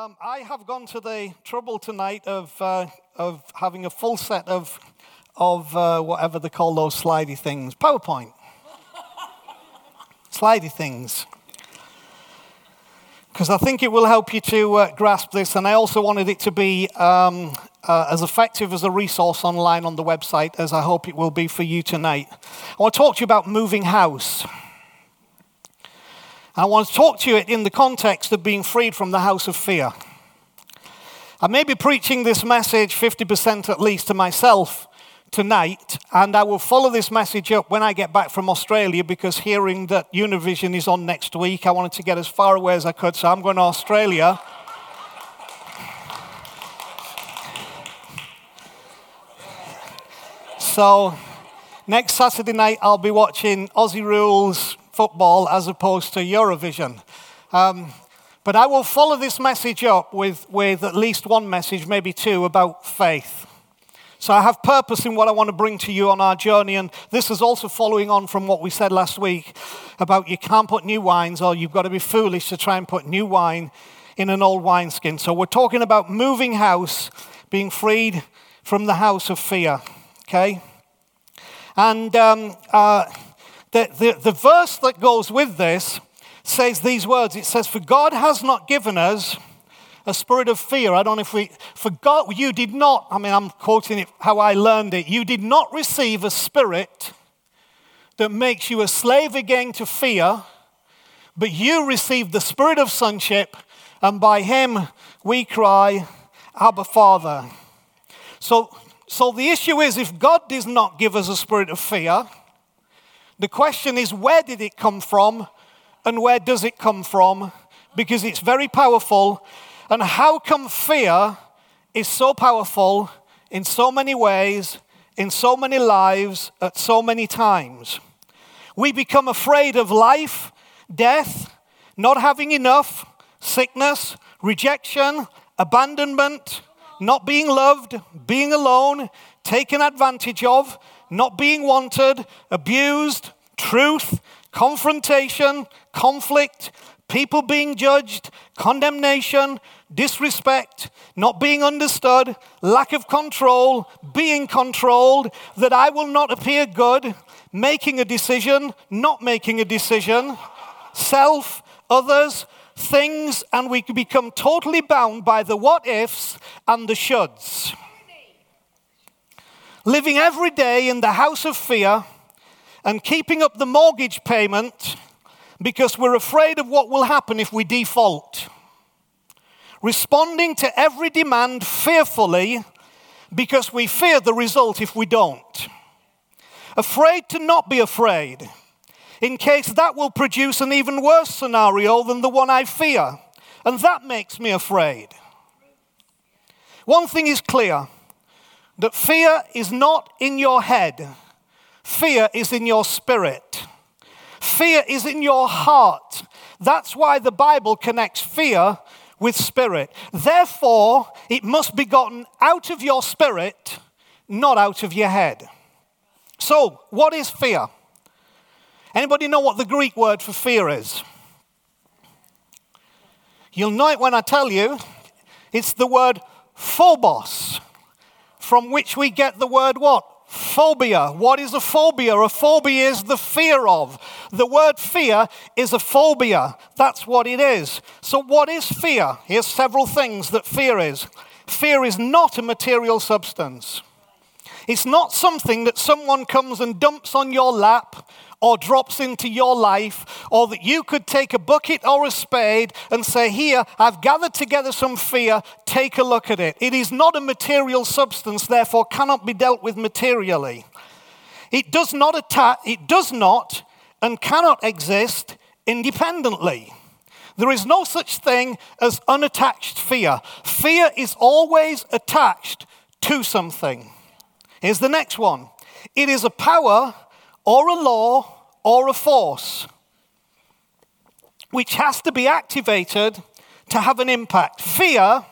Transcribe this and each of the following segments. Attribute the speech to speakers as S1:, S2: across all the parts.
S1: Um, I have gone to the trouble tonight of, uh, of having a full set of, of uh, whatever they call those slidey things PowerPoint. slidey things. Because I think it will help you to uh, grasp this, and I also wanted it to be um, uh, as effective as a resource online on the website as I hope it will be for you tonight. I want to talk to you about moving house. I want to talk to you in the context of being freed from the house of fear. I may be preaching this message 50% at least to myself tonight, and I will follow this message up when I get back from Australia because hearing that Eurovision is on next week, I wanted to get as far away as I could, so I'm going to Australia. So, next Saturday night, I'll be watching Aussie Rules football as opposed to Eurovision. Um, but I will follow this message up with, with at least one message, maybe two, about faith. So I have purpose in what I want to bring to you on our journey. And this is also following on from what we said last week about you can't put new wines or you've got to be foolish to try and put new wine in an old wineskin. So we're talking about moving house, being freed from the house of fear. Okay? And um, uh, the, the, the verse that goes with this says these words it says, For God has not given us a spirit of fear. I don't know if we, for God, you did not, I mean, I'm quoting it how I learned it. You did not receive a spirit that makes you a slave again to fear, but you received the spirit of sonship, and by him we cry, Abba, Father. So, so the issue is if God does not give us a spirit of fear, the question is, where did it come from and where does it come from? Because it's very powerful. And how come fear is so powerful in so many ways, in so many lives, at so many times? We become afraid of life, death, not having enough, sickness, rejection, abandonment, not being loved, being alone, taken advantage of, not being wanted, abused, truth, confrontation, conflict, people being judged, condemnation, disrespect, not being understood, lack of control, being controlled, that I will not appear good, making a decision, not making a decision, self, others, things, and we become totally bound by the what ifs and the shoulds living every day in the house of fear and keeping up the mortgage payment because we're afraid of what will happen if we default. Responding to every demand fearfully because we fear the result if we don't. Afraid to not be afraid in case that will produce an even worse scenario than the one I fear. And that makes me afraid. One thing is clear that fear is not in your head, fear is in your spirit. Fear is in your heart. That's why the Bible connects fear with spirit. Therefore, it must be gotten out of your spirit, not out of your head. So, what is fear? Anybody know what the Greek word for fear is? You'll know it when I tell you. It's the word phobos from which we get the word what? Phobia. What is a phobia? A phobia is the fear of. The word fear is a phobia. That's what it is. So, what is fear? Here's several things that fear is. Fear is not a material substance. It's not something that someone comes and dumps on your lap or drops into your life, or that you could take a bucket or a spade and say, Here, I've gathered together some fear, take a look at it. It is not a material substance, therefore cannot be dealt with materially. It does not attack, it does not and cannot exist independently. There is no such thing as unattached fear. Fear is always attached to something. Here's the next one it is a power or a law or a force which has to be activated to have an impact. Fear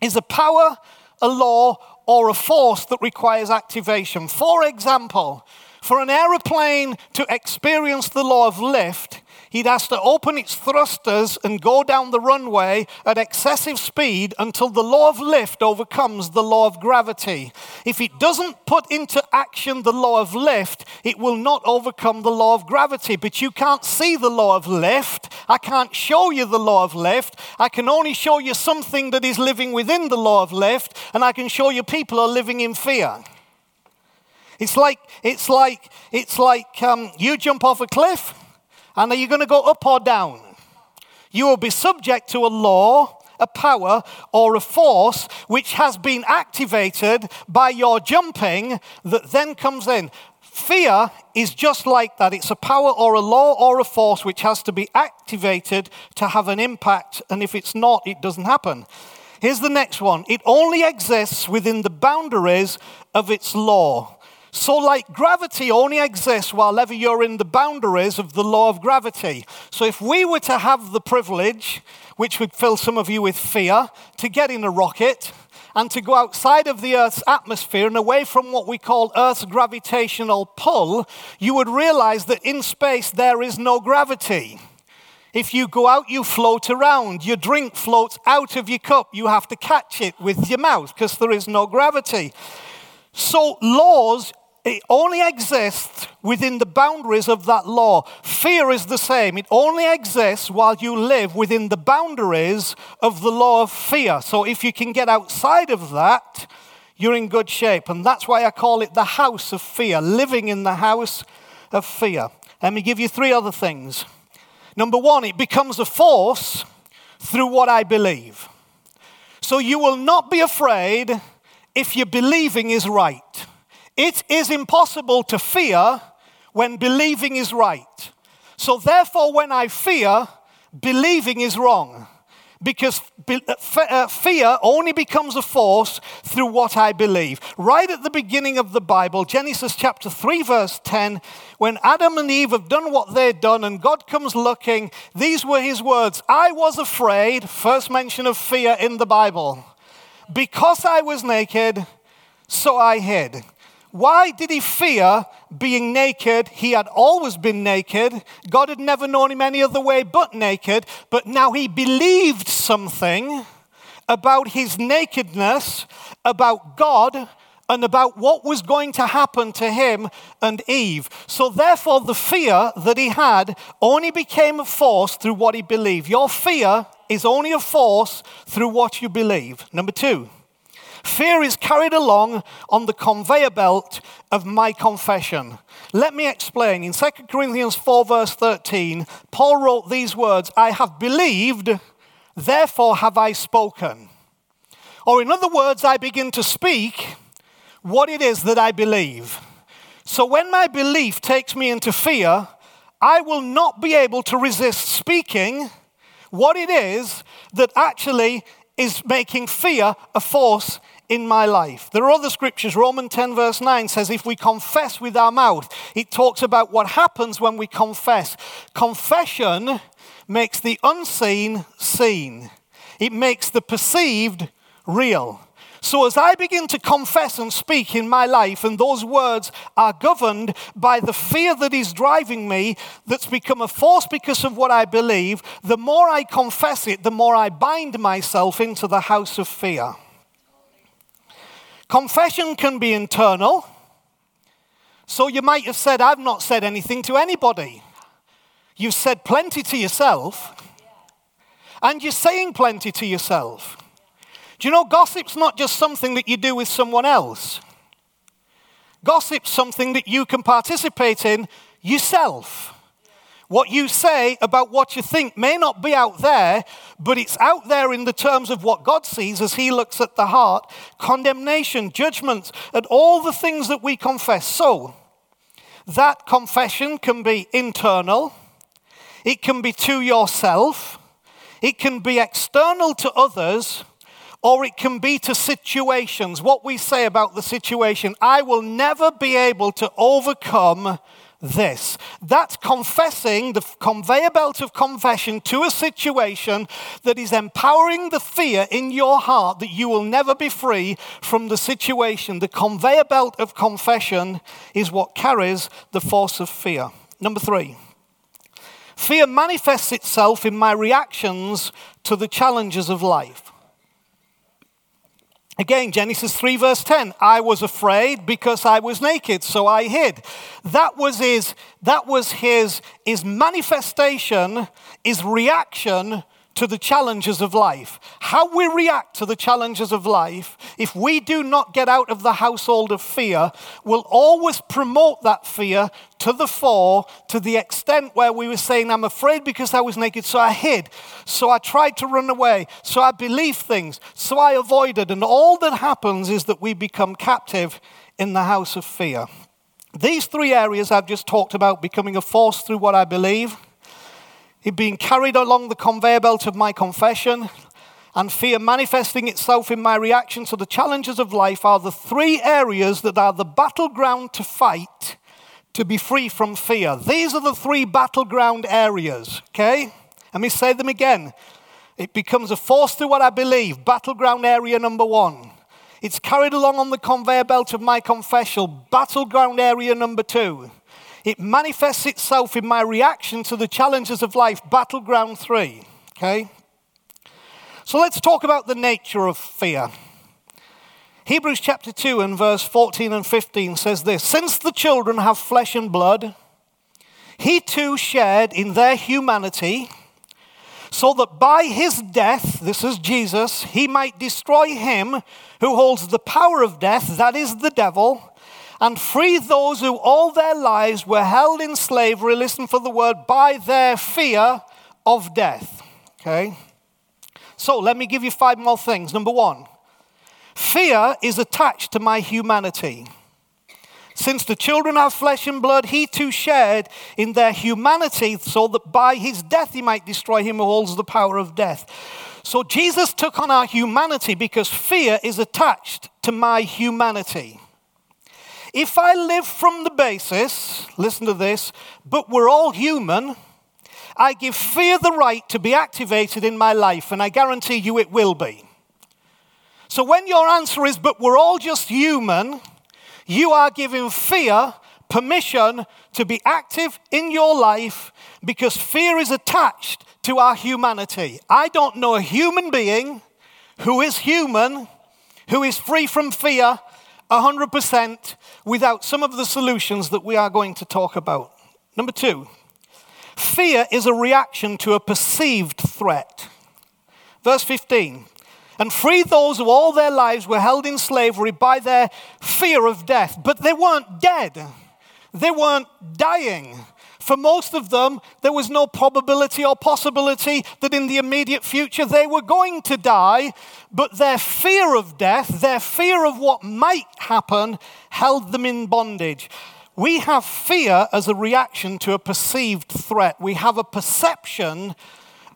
S1: is a power, a law, or a force that requires activation. For example, for an aeroplane to experience the law of lift, he'd has to open its thrusters and go down the runway at excessive speed until the law of lift overcomes the law of gravity. If it doesn't put into action the law of lift, it will not overcome the law of gravity. But you can't see the law of lift. I can't show you the law of lift. I can only show you something that is living within the law of lift, and I can show you people are living in fear. It's like, it's like, it's like um, you jump off a cliff and are you going to go up or down? You will be subject to a law, a power, or a force which has been activated by your jumping that then comes in. Fear is just like that. It's a power or a law or a force which has to be activated to have an impact. And if it's not, it doesn't happen. Here's the next one it only exists within the boundaries of its law. So, like gravity only exists while ever you're in the boundaries of the law of gravity. So, if we were to have the privilege, which would fill some of you with fear, to get in a rocket and to go outside of the Earth's atmosphere and away from what we call Earth's gravitational pull, you would realize that in space there is no gravity. If you go out, you float around. Your drink floats out of your cup. You have to catch it with your mouth because there is no gravity. So, laws it only exists within the boundaries of that law. Fear is the same. It only exists while you live within the boundaries of the law of fear. So if you can get outside of that, you're in good shape. And that's why I call it the house of fear, living in the house of fear. Let me give you three other things. Number one, it becomes a force through what I believe. So you will not be afraid if your believing is right. It is impossible to fear when believing is right. So, therefore, when I fear, believing is wrong. Because uh, uh, fear only becomes a force through what I believe. Right at the beginning of the Bible, Genesis chapter 3, verse 10, when Adam and Eve have done what they'd done and God comes looking, these were his words I was afraid, first mention of fear in the Bible. Because I was naked, so I hid. Why did he fear being naked? He had always been naked. God had never known him any other way but naked. But now he believed something about his nakedness, about God, and about what was going to happen to him and Eve. So, therefore, the fear that he had only became a force through what he believed. Your fear is only a force through what you believe. Number two, Fear is carried along on the conveyor belt of my confession. Let me explain. In 2 Corinthians 4, verse 13, Paul wrote these words I have believed, therefore have I spoken. Or, in other words, I begin to speak what it is that I believe. So, when my belief takes me into fear, I will not be able to resist speaking what it is that actually is making fear a force in my life. There are other scriptures. Romans 10, verse 9 says, If we confess with our mouth, it talks about what happens when we confess. Confession makes the unseen seen, it makes the perceived real. So, as I begin to confess and speak in my life, and those words are governed by the fear that is driving me, that's become a force because of what I believe, the more I confess it, the more I bind myself into the house of fear. Confession can be internal. So you might have said, I've not said anything to anybody. You've said plenty to yourself, and you're saying plenty to yourself. Do you know gossip's not just something that you do with someone else? Gossip's something that you can participate in yourself. What you say about what you think may not be out there, but it's out there in the terms of what God sees as He looks at the heart condemnation, judgment, and all the things that we confess. So, that confession can be internal, it can be to yourself, it can be external to others, or it can be to situations. What we say about the situation, I will never be able to overcome this. That's confessing the conveyor belt of confession to a situation that is empowering the fear in your heart that you will never be free from the situation. The conveyor belt of confession is what carries the force of fear. Number three. Fear manifests itself in my reactions to the challenges of life. Again, Genesis 3, verse 10. I was afraid because I was naked, so I hid. That was his, that was his, his manifestation, his reaction to the challenges of life. How we react to the challenges of life, if we do not get out of the household of fear, will always promote that fear to the fore to the extent where we were saying, I'm afraid because I was naked, so I hid. So I tried to run away. So I believed things. So I avoided. And all that happens is that we become captive in the house of fear. These three areas I've just talked about becoming a force through what I believe it being carried along the conveyor belt of my confession, and fear manifesting itself in my reaction to the challenges of life are the three areas that are the battleground to fight to be free from fear. These are the three battleground areas, okay? Let me say them again. It becomes a force to what I believe. Battleground area number one. It's carried along on the conveyor belt of my confession. Battleground area number two. It manifests itself in my reaction to the challenges of life, battleground three. Okay? So let's talk about the nature of fear. Hebrews chapter 2 and verse 14 and 15 says this Since the children have flesh and blood, he too shared in their humanity, so that by his death, this is Jesus, he might destroy him who holds the power of death, that is the devil and free those who all their lives were held in slavery, listen for the word, by their fear of death. Okay? So let me give you five more things. Number one, fear is attached to my humanity. Since the children have flesh and blood, he too shared in their humanity, so that by his death he might destroy him who holds the power of death. So Jesus took on our humanity because fear is attached to my humanity. If I live from the basis, listen to this, but we're all human, I give fear the right to be activated in my life, and I guarantee you it will be. So when your answer is, but we're all just human, you are giving fear permission to be active in your life because fear is attached to our humanity. I don't know a human being who is human, who is free from fear, 100% without some of the solutions that we are going to talk about. Number two, fear is a reaction to a perceived threat. Verse 15, and free those who all their lives were held in slavery by their fear of death. But they weren't dead, they weren't dying. For most of them, there was no probability or possibility that in the immediate future they were going to die, but their fear of death, their fear of what might happen, held them in bondage. We have fear as a reaction to a perceived threat. We have a perception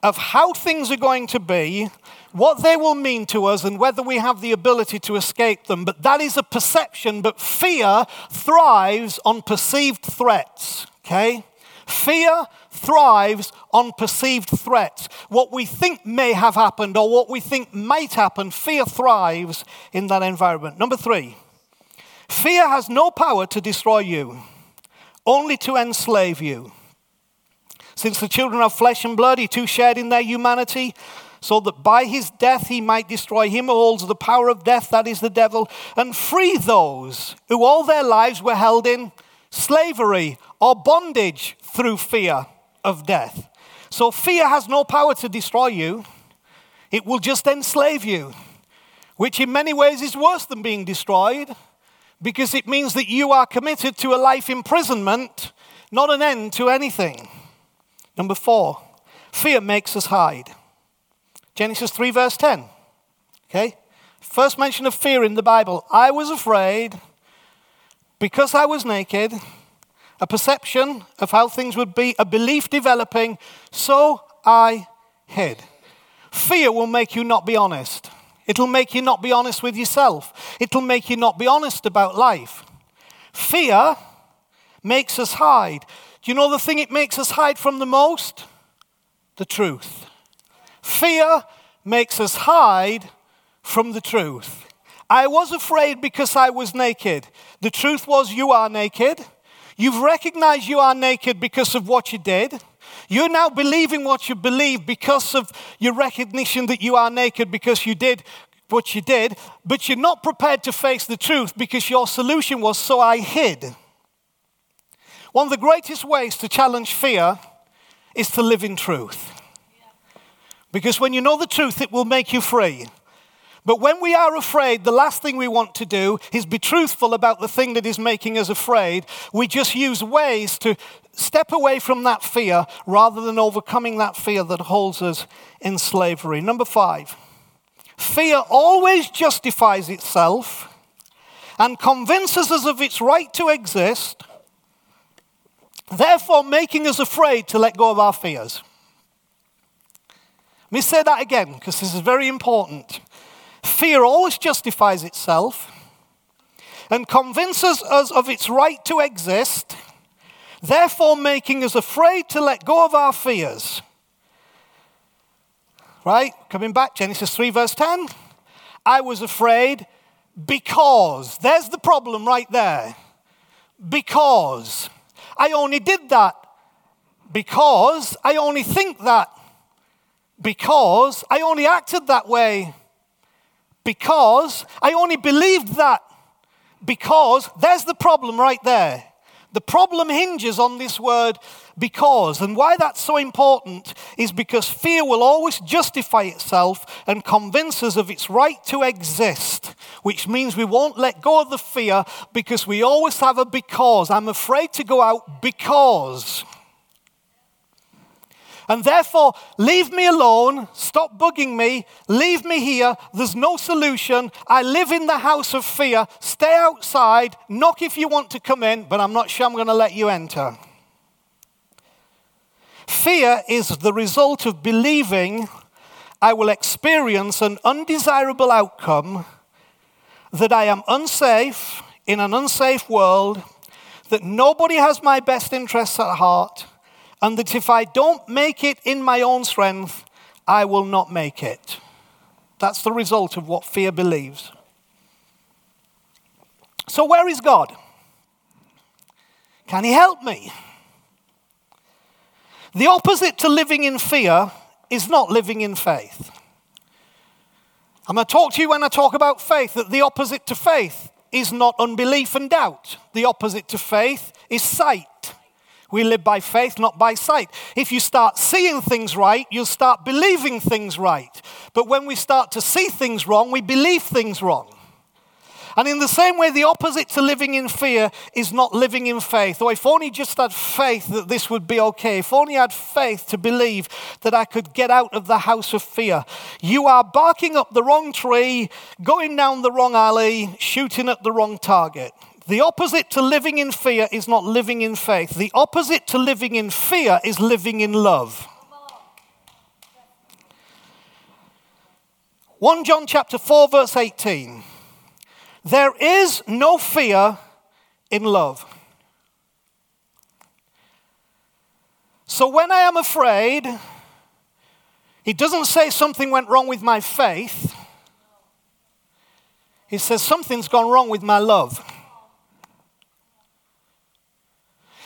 S1: of how things are going to be, what they will mean to us, and whether we have the ability to escape them. But that is a perception, but fear thrives on perceived threats, okay? Fear thrives on perceived threats. What we think may have happened or what we think might happen, fear thrives in that environment. Number three, fear has no power to destroy you, only to enslave you. Since the children of flesh and blood, he too shared in their humanity, so that by his death he might destroy him who holds the power of death, that is the devil, and free those who all their lives were held in slavery or bondage through fear of death. So fear has no power to destroy you, it will just enslave you, which in many ways is worse than being destroyed because it means that you are committed to a life imprisonment, not an end to anything. Number four, fear makes us hide. Genesis 3, verse 10. Okay? First mention of fear in the Bible. I was afraid because I was naked a perception of how things would be, a belief developing, so I hid. Fear will make you not be honest. It'll make you not be honest with yourself. It'll make you not be honest about life. Fear makes us hide. Do you know the thing it makes us hide from the most? The truth. Fear makes us hide from the truth. I was afraid because I was naked. The truth was, you are naked. You've recognized you are naked because of what you did. You're now believing what you believe because of your recognition that you are naked because you did what you did, but you're not prepared to face the truth because your solution was, so I hid. One of the greatest ways to challenge fear is to live in truth. Because when you know the truth, it will make you free. But when we are afraid, the last thing we want to do is be truthful about the thing that is making us afraid. We just use ways to step away from that fear rather than overcoming that fear that holds us in slavery. Number five, fear always justifies itself and convinces us of its right to exist, therefore making us afraid to let go of our fears. Let me say that again because this is very important. Fear always justifies itself and convinces us of its right to exist, therefore making us afraid to let go of our fears. Right? Coming back, Genesis 3, verse 10. I was afraid because. There's the problem right there. Because. I only did that because. I only think that because. I only acted that way because I only believed that because there's the problem right there. The problem hinges on this word because. And why that's so important is because fear will always justify itself and convince us of its right to exist, which means we won't let go of the fear because we always have a because. I'm afraid to go out because. And therefore, leave me alone, stop bugging me, leave me here. There's no solution. I live in the house of fear. Stay outside, knock if you want to come in, but I'm not sure I'm going to let you enter. Fear is the result of believing I will experience an undesirable outcome, that I am unsafe in an unsafe world, that nobody has my best interests at heart and that if I don't make it in my own strength, I will not make it. That's the result of what fear believes. So, where is God? Can He help me? The opposite to living in fear is not living in faith. I'm going to talk to you when I talk about faith that the opposite to faith is not unbelief and doubt. The opposite to faith is sight. We live by faith, not by sight. If you start seeing things right, you'll start believing things right. But when we start to see things wrong, we believe things wrong. And in the same way, the opposite to living in fear is not living in faith. Or if only just had faith that this would be okay, if only I had faith to believe that I could get out of the house of fear. You are barking up the wrong tree, going down the wrong alley, shooting at the wrong target. The opposite to living in fear is not living in faith. The opposite to living in fear is living in love. 1 John chapter 4 verse 18. There is no fear in love. So when I am afraid, it doesn't say something went wrong with my faith. It says something's gone wrong with my love.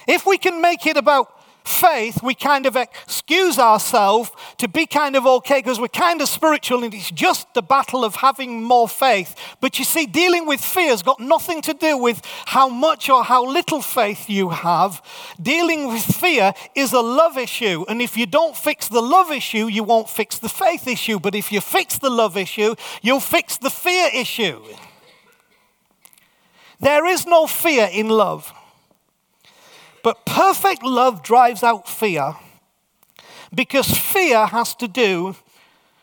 S1: If we can make it about faith, we kind of excuse ourselves to be kind of okay because we're kind of spiritual and it's just the battle of having more faith. But you see, dealing with fear has got nothing to do with how much or how little faith you have. Dealing with fear is a love issue. And if you don't fix the love issue, you won't fix the faith issue. But if you fix the love issue, you'll fix the fear issue. There is no fear in love. But perfect love drives out fear because fear has to do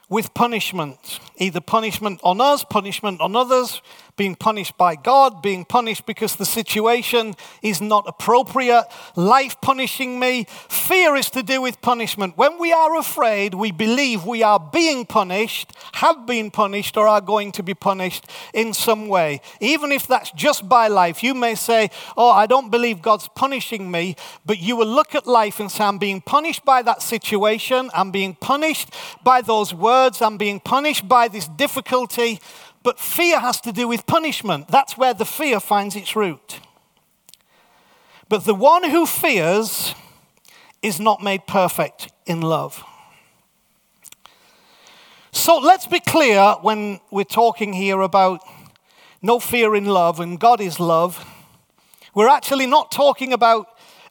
S1: with punishment, either punishment on us, punishment on others, being punished by God, being punished because the situation is not appropriate, life punishing me. Fear is to do with punishment. When we are afraid, we believe we are being punished, have been punished, or are going to be punished in some way. Even if that's just by life, you may say, Oh, I don't believe God's punishing me, but you will look at life and say, I'm being punished by that situation, I'm being punished by those words, I'm being punished by this difficulty. But fear has to do with punishment. That's where the fear finds its root. But the one who fears is not made perfect in love. So let's be clear when we're talking here about no fear in love and God is love. We're actually not talking about,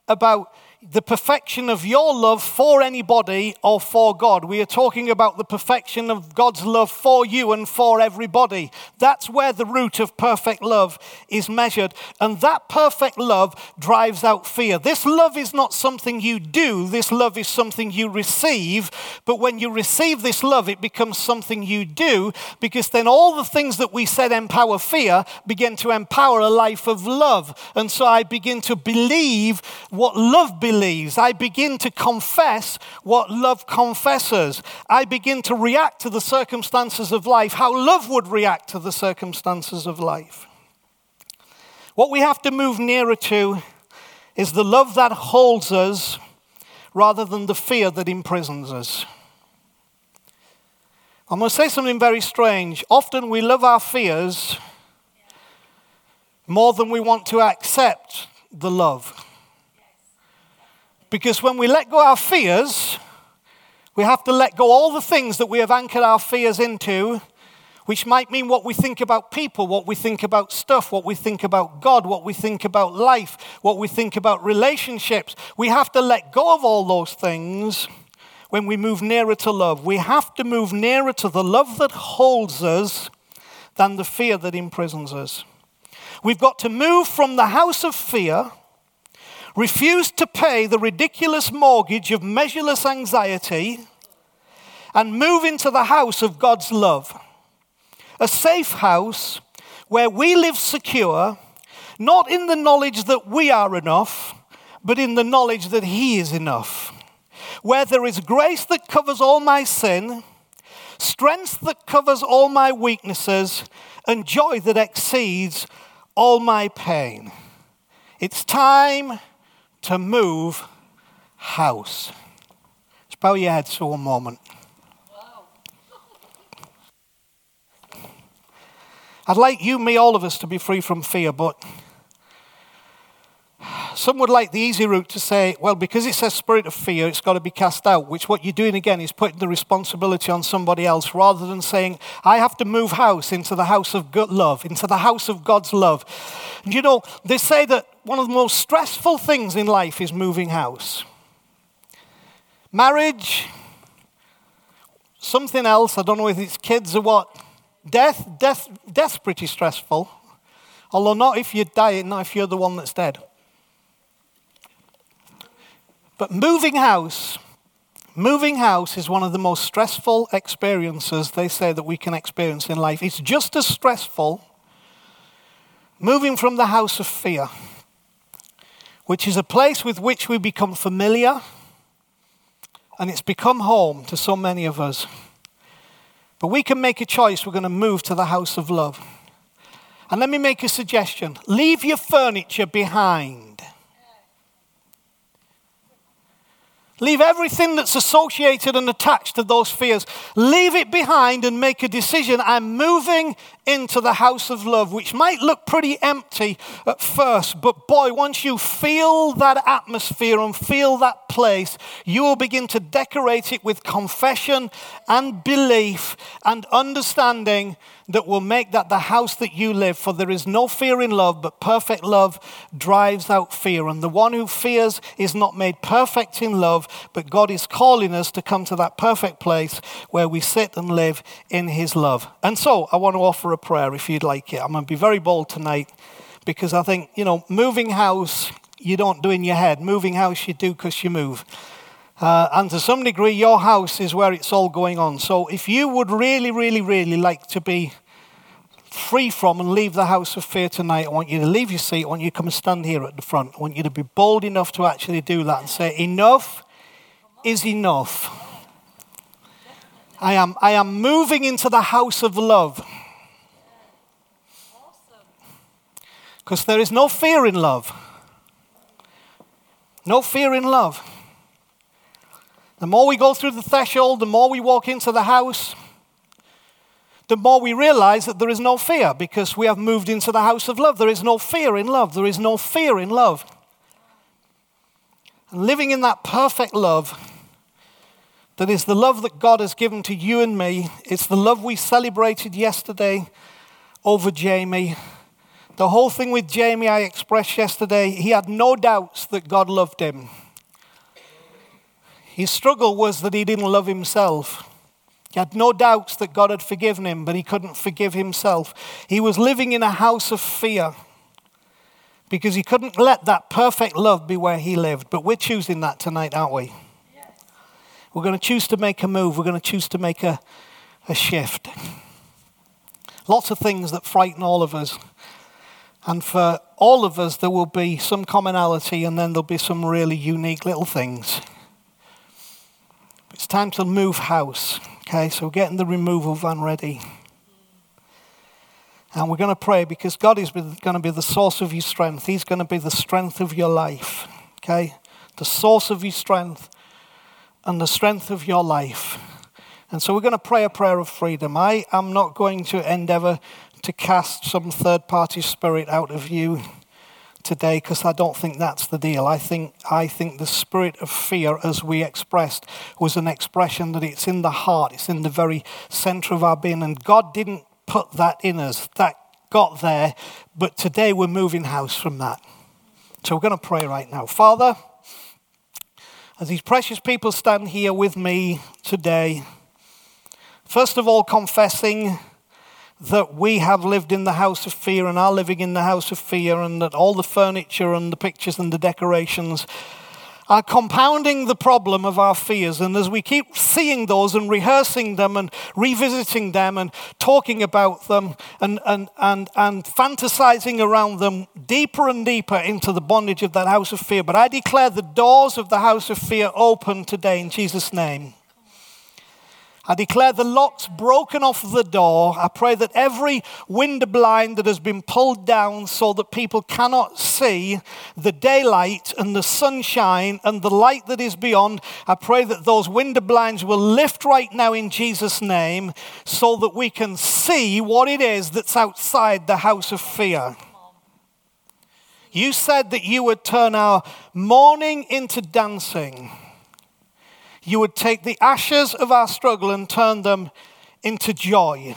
S1: about the perfection of your love for anybody or for God. We are talking about the perfection of God's love for you and for everybody. That's where the root of perfect love is measured. And that perfect love drives out fear. This love is not something you do, this love is something you receive. But when you receive this love, it becomes something you do because then all the things that we said empower fear begin to empower a life of love. And so I begin to believe what love believes believes. I begin to confess what love confesses. I begin to react to the circumstances of life, how love would react to the circumstances of life. What we have to move nearer to is the love that holds us rather than the fear that imprisons us. I'm going to say something very strange. Often we love our fears more than we want to accept the love. Because when we let go our fears, we have to let go all the things that we have anchored our fears into, which might mean what we think about people, what we think about stuff, what we think about God, what we think about life, what we think about relationships. We have to let go of all those things when we move nearer to love. We have to move nearer to the love that holds us than the fear that imprisons us. We've got to move from the house of fear refused to pay the ridiculous mortgage of measureless anxiety, and move into the house of God's love. A safe house where we live secure, not in the knowledge that we are enough, but in the knowledge that He is enough. Where there is grace that covers all my sin, strength that covers all my weaknesses, and joy that exceeds all my pain. It's time to move house. Just bow your heads for a moment. I'd like you, me, all of us to be free from fear, but some would like the easy route to say, well, because it says spirit of fear, it's got to be cast out, which what you're doing again is putting the responsibility on somebody else rather than saying, I have to move house into the house of good love, into the house of God's love. And you know, they say that one of the most stressful things in life is moving house. Marriage, something else, I don't know if it's kids or what. Death, death, death's pretty stressful. Although not if you die, not if you're the one that's dead. But moving house, moving house is one of the most stressful experiences they say that we can experience in life. It's just as stressful moving from the house of fear, which is a place with which we become familiar, and it's become home to so many of us. But we can make a choice. We're going to move to the house of love. And let me make a suggestion leave your furniture behind. Leave everything that's associated and attached to those fears. Leave it behind and make a decision. I'm moving into the house of love, which might look pretty empty at first, but boy, once you feel that atmosphere and feel that place, you will begin to decorate it with confession and belief and understanding that will make that the house that you live. For there is no fear in love, but perfect love drives out fear. And the one who fears is not made perfect in love, but God is calling us to come to that perfect place where we sit and live in his love. And so I want to offer a prayer if you'd like it. I'm going to be very bold tonight because I think, you know, moving house you don't do in your head. Moving house you do because you move. Uh, and to some degree, your house is where it's all going on. So if you would really, really, really like to be free from and leave the house of fear tonight, I want you to leave your seat. I want you to come and stand here at the front. I want you to be bold enough to actually do that and say, Enough is enough. I am, I am moving into the house of love. Because there is no fear in love. No fear in love. The more we go through the threshold, the more we walk into the house, the more we realize that there is no fear because we have moved into the house of love. There is no fear in love. There is no fear in love. And living in that perfect love, that is the love that God has given to you and me, it's the love we celebrated yesterday over Jamie. The whole thing with Jamie I expressed yesterday, he had no doubts that God loved him. His struggle was that he didn't love himself. He had no doubts that God had forgiven him, but he couldn't forgive himself. He was living in a house of fear because he couldn't let that perfect love be where he lived. But we're choosing that tonight, aren't we? Yes. We're going to choose to make a move, we're going to choose to make a, a shift. Lots of things that frighten all of us. And for all of us, there will be some commonality, and then there'll be some really unique little things. It's time to move house. Okay, so we're getting the removal van ready. And we're going to pray because God is going to be the source of your strength. He's going to be the strength of your life. Okay? The source of your strength and the strength of your life. And so we're going to pray a prayer of freedom. I am not going to endeavor to cast some third party spirit out of you today because I don't think that's the deal. I think, I think the spirit of fear, as we expressed, was an expression that it's in the heart, it's in the very center of our being. And God didn't put that in us, that got there, but today we're moving house from that. So we're going to pray right now. Father, as these precious people stand here with me today, first of all, confessing that we have lived in the house of fear and are living in the house of fear, and that all the furniture and the pictures and the decorations are compounding the problem of our fears. And as we keep seeing those and rehearsing them and revisiting them and talking about them and, and, and, and fantasizing around them deeper and deeper into the bondage of that house of fear. But I declare the doors of the house of fear open today in Jesus' name. I declare the locks broken off the door. I pray that every window blind that has been pulled down so that people cannot see the daylight and the sunshine and the light that is beyond, I pray that those window blinds will lift right now in Jesus' name so that we can see what it is that's outside the house of fear. You said that you would turn our mourning into dancing you would take the ashes of our struggle and turn them into joy.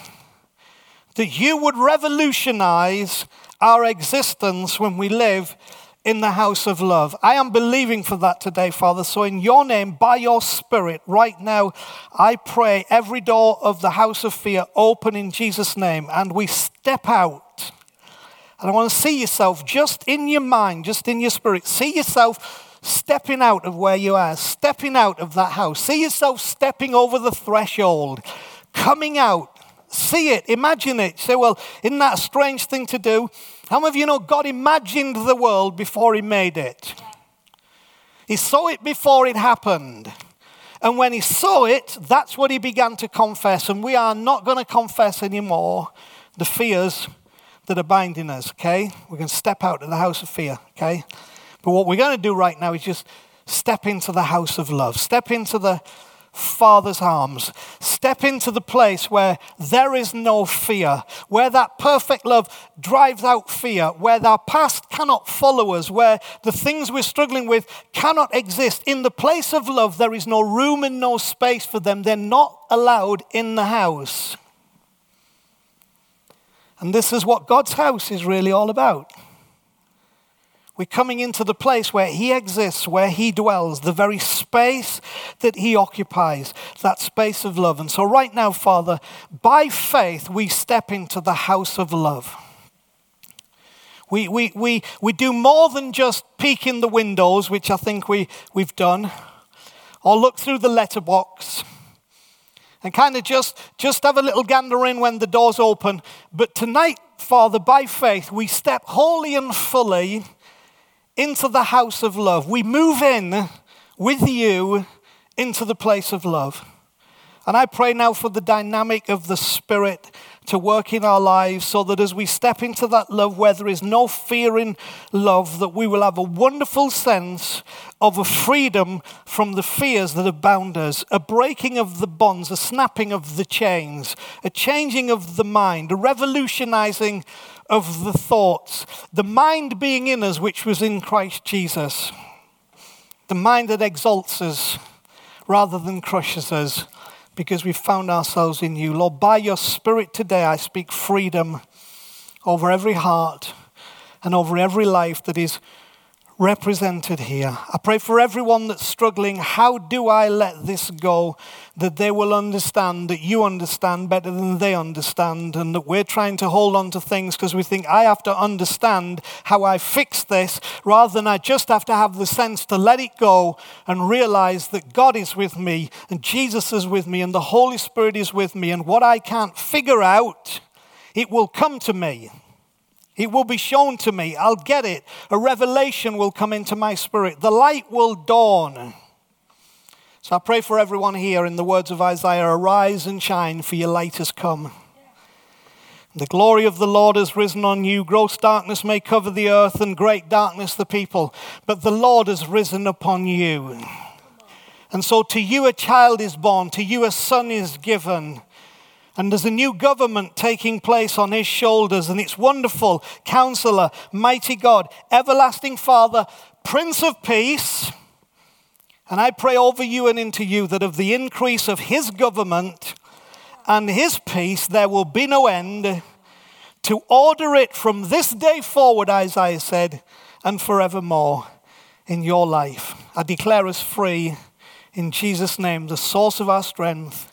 S1: That you would revolutionize our existence when we live in the house of love. I am believing for that today, Father. So, in your name, by your Spirit, right now, I pray every door of the house of fear open in Jesus' name and we step out. And I want to see yourself just in your mind, just in your spirit. See yourself stepping out of where you are, stepping out of that house. See yourself stepping over the threshold, coming out. See it, imagine it. Say, well, isn't that a strange thing to do? How many of you know God imagined the world before He made it? He saw it before it happened. And when he saw it, that's what he began to confess. And we are not going to confess anymore the fears that are binding us, okay? We're going to step out of the house of fear, okay? But what we're going to do right now is just step into the house of love, step into the Father's arms, step into the place where there is no fear, where that perfect love drives out fear, where our past cannot follow us, where the things we're struggling with cannot exist. In the place of love, there is no room and no space for them. They're not allowed in the house. And this is what God's house is really all about. We're coming into the place where He exists, where He dwells, the very space that He occupies, that space of love. And so, right now, Father, by faith, we step into the house of love. We, we, we, we do more than just peek in the windows, which I think we, we've done, or look through the letterbox and kind of just, just have a little gander in when the doors open. But tonight, Father, by faith, we step wholly and fully into the house of love. We move in with you into the place of love. And I pray now for the dynamic of the Spirit to work in our lives so that as we step into that love where there is no fear in love, that we will have a wonderful sense of a freedom from the fears that have bound us, a breaking of the bonds, a snapping of the chains, a changing of the mind, a revolutionizing of the thoughts, the mind being in us which was in Christ Jesus, the mind that exalts us rather than crushes us because we've found ourselves in you. Lord, by your Spirit today, I speak freedom over every heart and over every life that is represented here. I pray for everyone that's struggling. How do I let this go? That they will understand, that you understand better than they understand, and that we're trying to hold on to things because we think I have to understand how I fix this rather than I just have to have the sense to let it go and realize that God is with me and Jesus is with me and the Holy Spirit is with me, and what I can't figure out, it will come to me. It will be shown to me. I'll get it. A revelation will come into my spirit. The light will dawn. So I pray for everyone here in the words of Isaiah arise and shine, for your light has come. The glory of the Lord has risen on you. Gross darkness may cover the earth and great darkness the people, but the Lord has risen upon you. And so to you a child is born, to you a son is given and there's a new government taking place on his shoulders, and it's wonderful. Counselor, mighty God, everlasting Father, Prince of Peace. And I pray over you and into you that of the increase of his government and his peace, there will be no end. To order it from this day forward, Isaiah said, and forevermore in your life. I declare us free in Jesus' name, the source of our strength